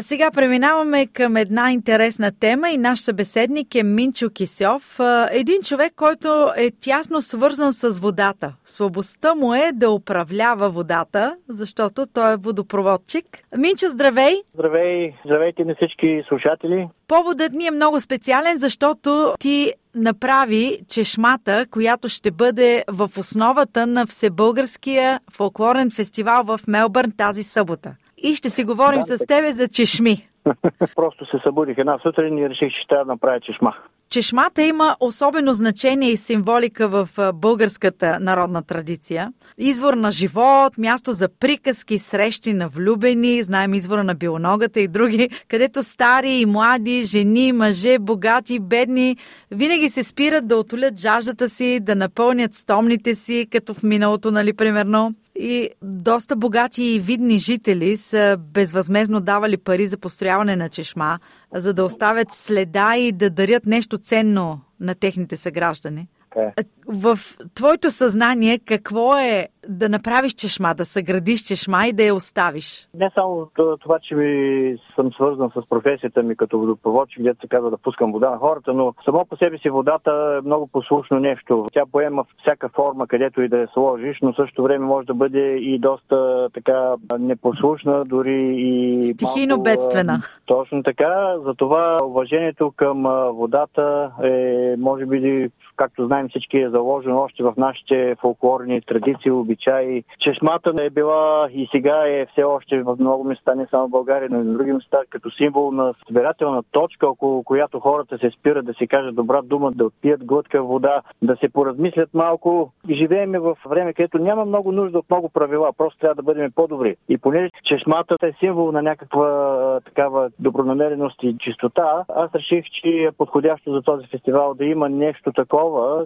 Сега преминаваме към една интересна тема и наш събеседник е Минчо Кисьов. Един човек, който е тясно свързан с водата. Слабостта му е да управлява водата, защото той е водопроводчик. Минчо, здравей! Здравей! Здравейте на всички слушатели! Поводът ни е много специален, защото ти направи чешмата, която ще бъде в основата на Всебългарския фолклорен фестивал в Мелбърн тази събота и ще си говорим да, с тебе за чешми. Просто се събудих една сутрин и реших, че трябва да направя чешма. Чешмата има особено значение и символика в българската народна традиция. Извор на живот, място за приказки, срещи на влюбени, знаем извора на билоногата и други, където стари и млади, жени, мъже, богати, бедни, винаги се спират да отолят жаждата си, да напълнят стомните си, като в миналото, нали, примерно. И доста богати и видни жители са безвъзмезно давали пари за построяване на чешма, за да оставят следа и да дарят нещо ценно на техните съграждани. Okay. Е. В твоето съзнание какво е да направиш чешма, да съградиш чешма и да я оставиш? Не само това, че ми съм свързан с професията ми като водопроводчик, дето се казва да пускам вода на хората, но само по себе си водата е много послушно нещо. Тя поема всяка форма, където и да я сложиш, но също време може да бъде и доста така непослушна, дори и Стихийно малко, бедствена. Точно така. Затова уважението към водата е, може би, както знаем всички, е заложено още в нашите фолклорни традиции, обичаи. Чешмата е била и сега е все още в много места, не само в България, но и на други места, като символ на събирателна точка, около която хората се спират да си кажат добра дума, да отпият глътка вода, да се поразмислят малко. Живееме в време, където няма много нужда от много правила, просто трябва да бъдем по-добри. И понеже чешмата е символ на някаква такава добронамереност и чистота, аз реших, че е подходящо за този фестивал да има нещо такова,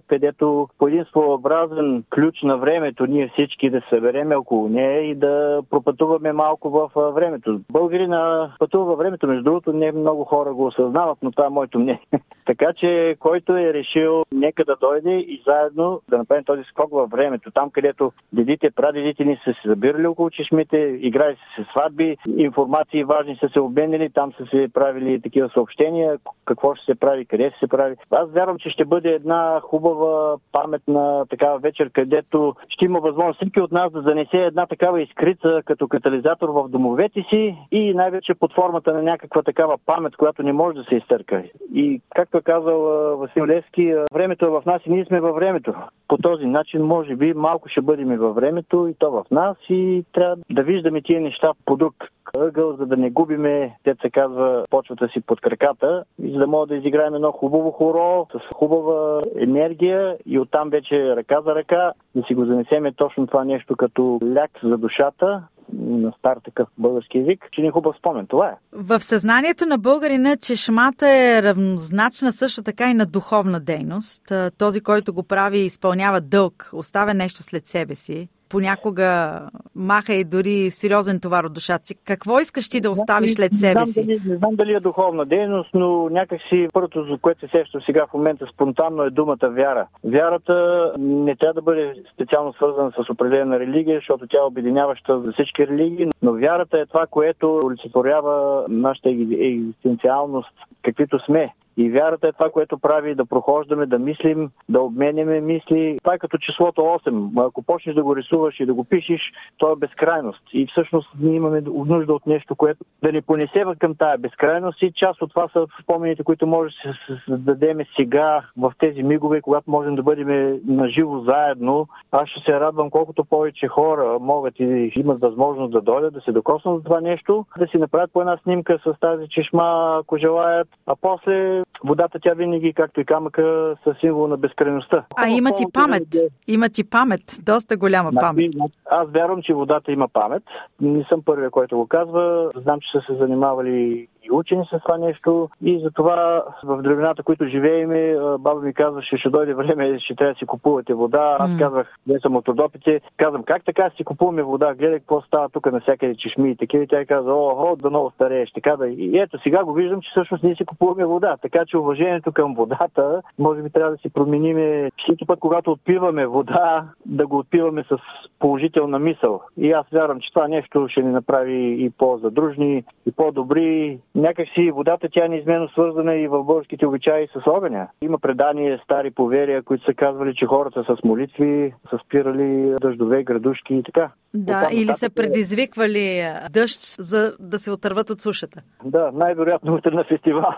където по един своеобразен ключ на времето ние всички да събереме около нея и да пропътуваме малко в времето. Българина пътува във времето, между другото, не много хора го осъзнават, но това е моето мнение. така че, който е решил, нека да дойде и заедно да направим този скок във времето. Там, където дедите, прадедите ни са се забирали около чешмите, играли се сватби, информации важни са се обменили, там са се правили такива съобщения, какво ще се прави, къде ще се прави. Аз вярвам, че ще бъде една хубава паметна такава вечер, където ще има възможност всеки от нас да занесе една такава изкрица като катализатор в домовете си и най-вече под формата на някаква такава памет, която не може да се изтърка. И както е казал Васил Левски, времето е в нас и ние сме във времето. По този начин, може би, малко ще бъдем във времето и то в нас и трябва да виждаме тия неща по друг ъгъл, за да не губиме, те се казва, почвата си под краката и за да мога да изиграем едно хубаво хоро с хубава енергия и оттам вече ръка за ръка да си го занесеме точно това нещо като ляк за душата, на стар такъв български язик, че ни е хубав спомен. Това е. В съзнанието на българина чешмата е равнозначна също така и на духовна дейност. Този, който го прави, изпълнява дълг, оставя нещо след себе си понякога маха и дори сериозен товар от душата си. Какво искаш ти да оставиш след себе си? Не знам, дали, не знам дали е духовна дейност, но някакси първото, за което се сещам сега в момента спонтанно е думата вяра. Вярата не трябва да бъде специално свързана с определена религия, защото тя е обединяваща за всички религии, но вярата е това, което олицетворява нашата екзистенциалност, каквито сме. И вярата е това, което прави да прохождаме, да мислим, да обменяме мисли. Това е като числото 8. Ако почнеш да го рисуваш и да го пишеш, то е безкрайност. И всъщност ние имаме нужда от нещо, което да ни понесе към тая безкрайност и част от това са спомените, които може да се създадем сега в тези мигове, когато можем да бъдем наживо заедно. Аз ще се радвам колкото повече хора могат и имат възможност да дойдат, да се докоснат за това нещо, да си направят по една снимка с тази чешма, ако желаят, а после водата тя винаги, както и камъка, са символ на безкрайността. А има ти памет. Има ти памет. Доста голяма значи, памет. Аз вярвам, че водата има памет. Не съм първия, който го казва. Знам, че са се занимавали и учени с това нещо. И затова в древината, които живеем, баба ми казваше, ще дойде време, ще трябва да си купувате вода. Аз казвах, не съм от родопите. Казвам, как така си купуваме вода? Гледай какво става тук навсякъде чешми и такива. Тя каза, о, о, да много старееш. Така да. И ето сега го виждам, че всъщност ние си купуваме вода. Така че уважението към водата, може би трябва да си промениме всеки път, когато отпиваме вода, да го отпиваме с положителна мисъл. И аз вярвам, че това нещо ще ни направи и по-задружни, и по-добри. Някакси водата тя е неизменно свързана и в българските обичаи с огъня. Има предания, стари поверия, които са казвали, че хората с молитви са спирали дъждове, градушки и така. Да, или са предизвиквали дъжд, за да се отърват от сушата. Да, най-вероятно утре на фестивал.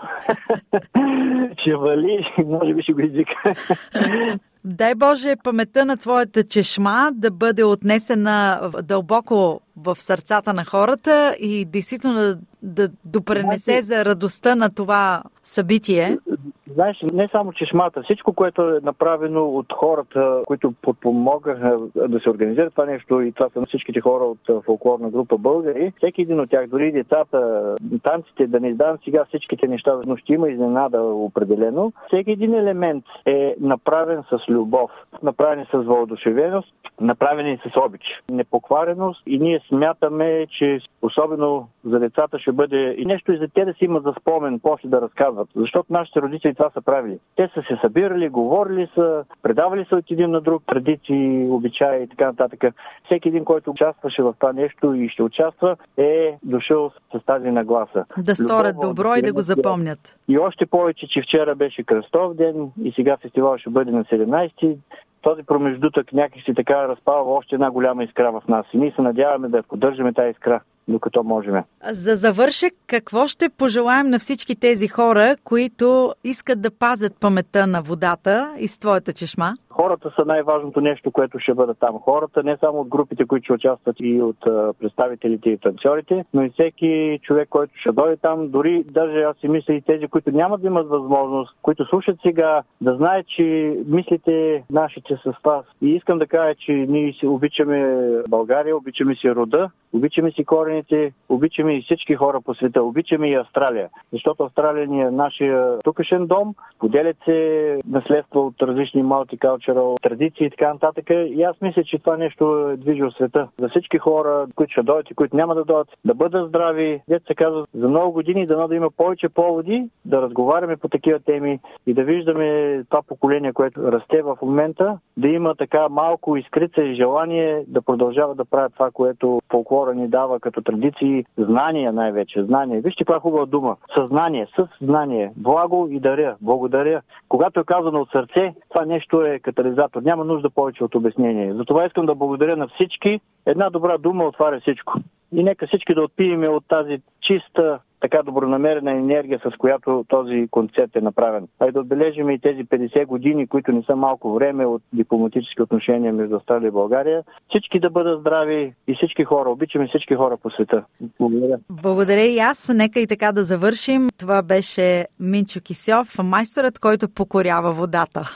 ще вали, може би ще го извика. Дай Боже паметта на твоята чешма да бъде отнесена дълбоко в сърцата на хората и действително да, да допренесе за радостта на това събитие. Знаеш, не само чешмата, всичко, което е направено от хората, които подпомогаха да се организира това нещо и това са всичките хора от фолклорна група българи, всеки един от тях, дори децата, танците, да не издавам сега всичките неща, но ще има изненада определено. Всеки един елемент е направен с любов, направен с въодушевеност, направени с обич, непоквареност и ние смятаме, че особено за децата ще бъде и нещо и за те да си имат за спомен, после да разказват. Защото нашите родители това са правили. Те са се събирали, говорили са, предавали са от един на друг традиции, обичаи и така нататък. Всеки един, който участваше в това нещо и ще участва, е дошъл с тази нагласа. Да сторят добро и да го запомнят. И още повече, че вчера беше Кръстов ден и сега фестивал ще бъде на 17 този промеждутък някакси така разпава още една голяма искра в нас. И ние се надяваме да поддържаме тази искра докато можем. За завършек, какво ще пожелаем на всички тези хора, които искат да пазят паметта на водата и с твоята чешма? Хората са най-важното нещо, което ще бъдат там. Хората не само от групите, които ще участват и от представителите и танцорите, но и всеки човек, който ще дойде там, дори даже аз си мисля и тези, които нямат да имат възможност, които слушат сега, да знаят, че мислите нашите с вас. И искам да кажа, че ние си обичаме България, обичаме си рода, обичаме си корените, обичаме и всички хора по света, обичаме и Австралия. Защото Австралия ни е нашия тукашен дом, поделят се наследство от различни multicultural традиции и така нататък. И аз мисля, че това нещо е движи света. За всички хора, които ще дойдат и които няма да дойдат, да бъдат здрави. Дето се казва, за много години дано да има повече поводи да разговаряме по такива теми и да виждаме това поколение, което расте в момента, да има така малко изкрица и желание да продължава да правят това, което фолклора ни дава като традиции, знания най-вече, знания. Вижте каква хубава дума. Съзнание, съзнание, благо и даря, благодаря. Когато е казано от сърце, това нещо е катализатор. Няма нужда повече от обяснение. Затова искам да благодаря на всички. Една добра дума отваря всичко. И нека всички да отпиеме от тази чиста, така добронамерена енергия, с която този концерт е направен. А и да отбележим и тези 50 години, които не са малко време от дипломатически отношения между Австралия и България. Всички да бъдат здрави и всички хора. Обичаме всички хора по света. Благодаря. Благодаря и аз. Нека и така да завършим. Това беше Минчо Кисьов, майсторът, който покорява водата.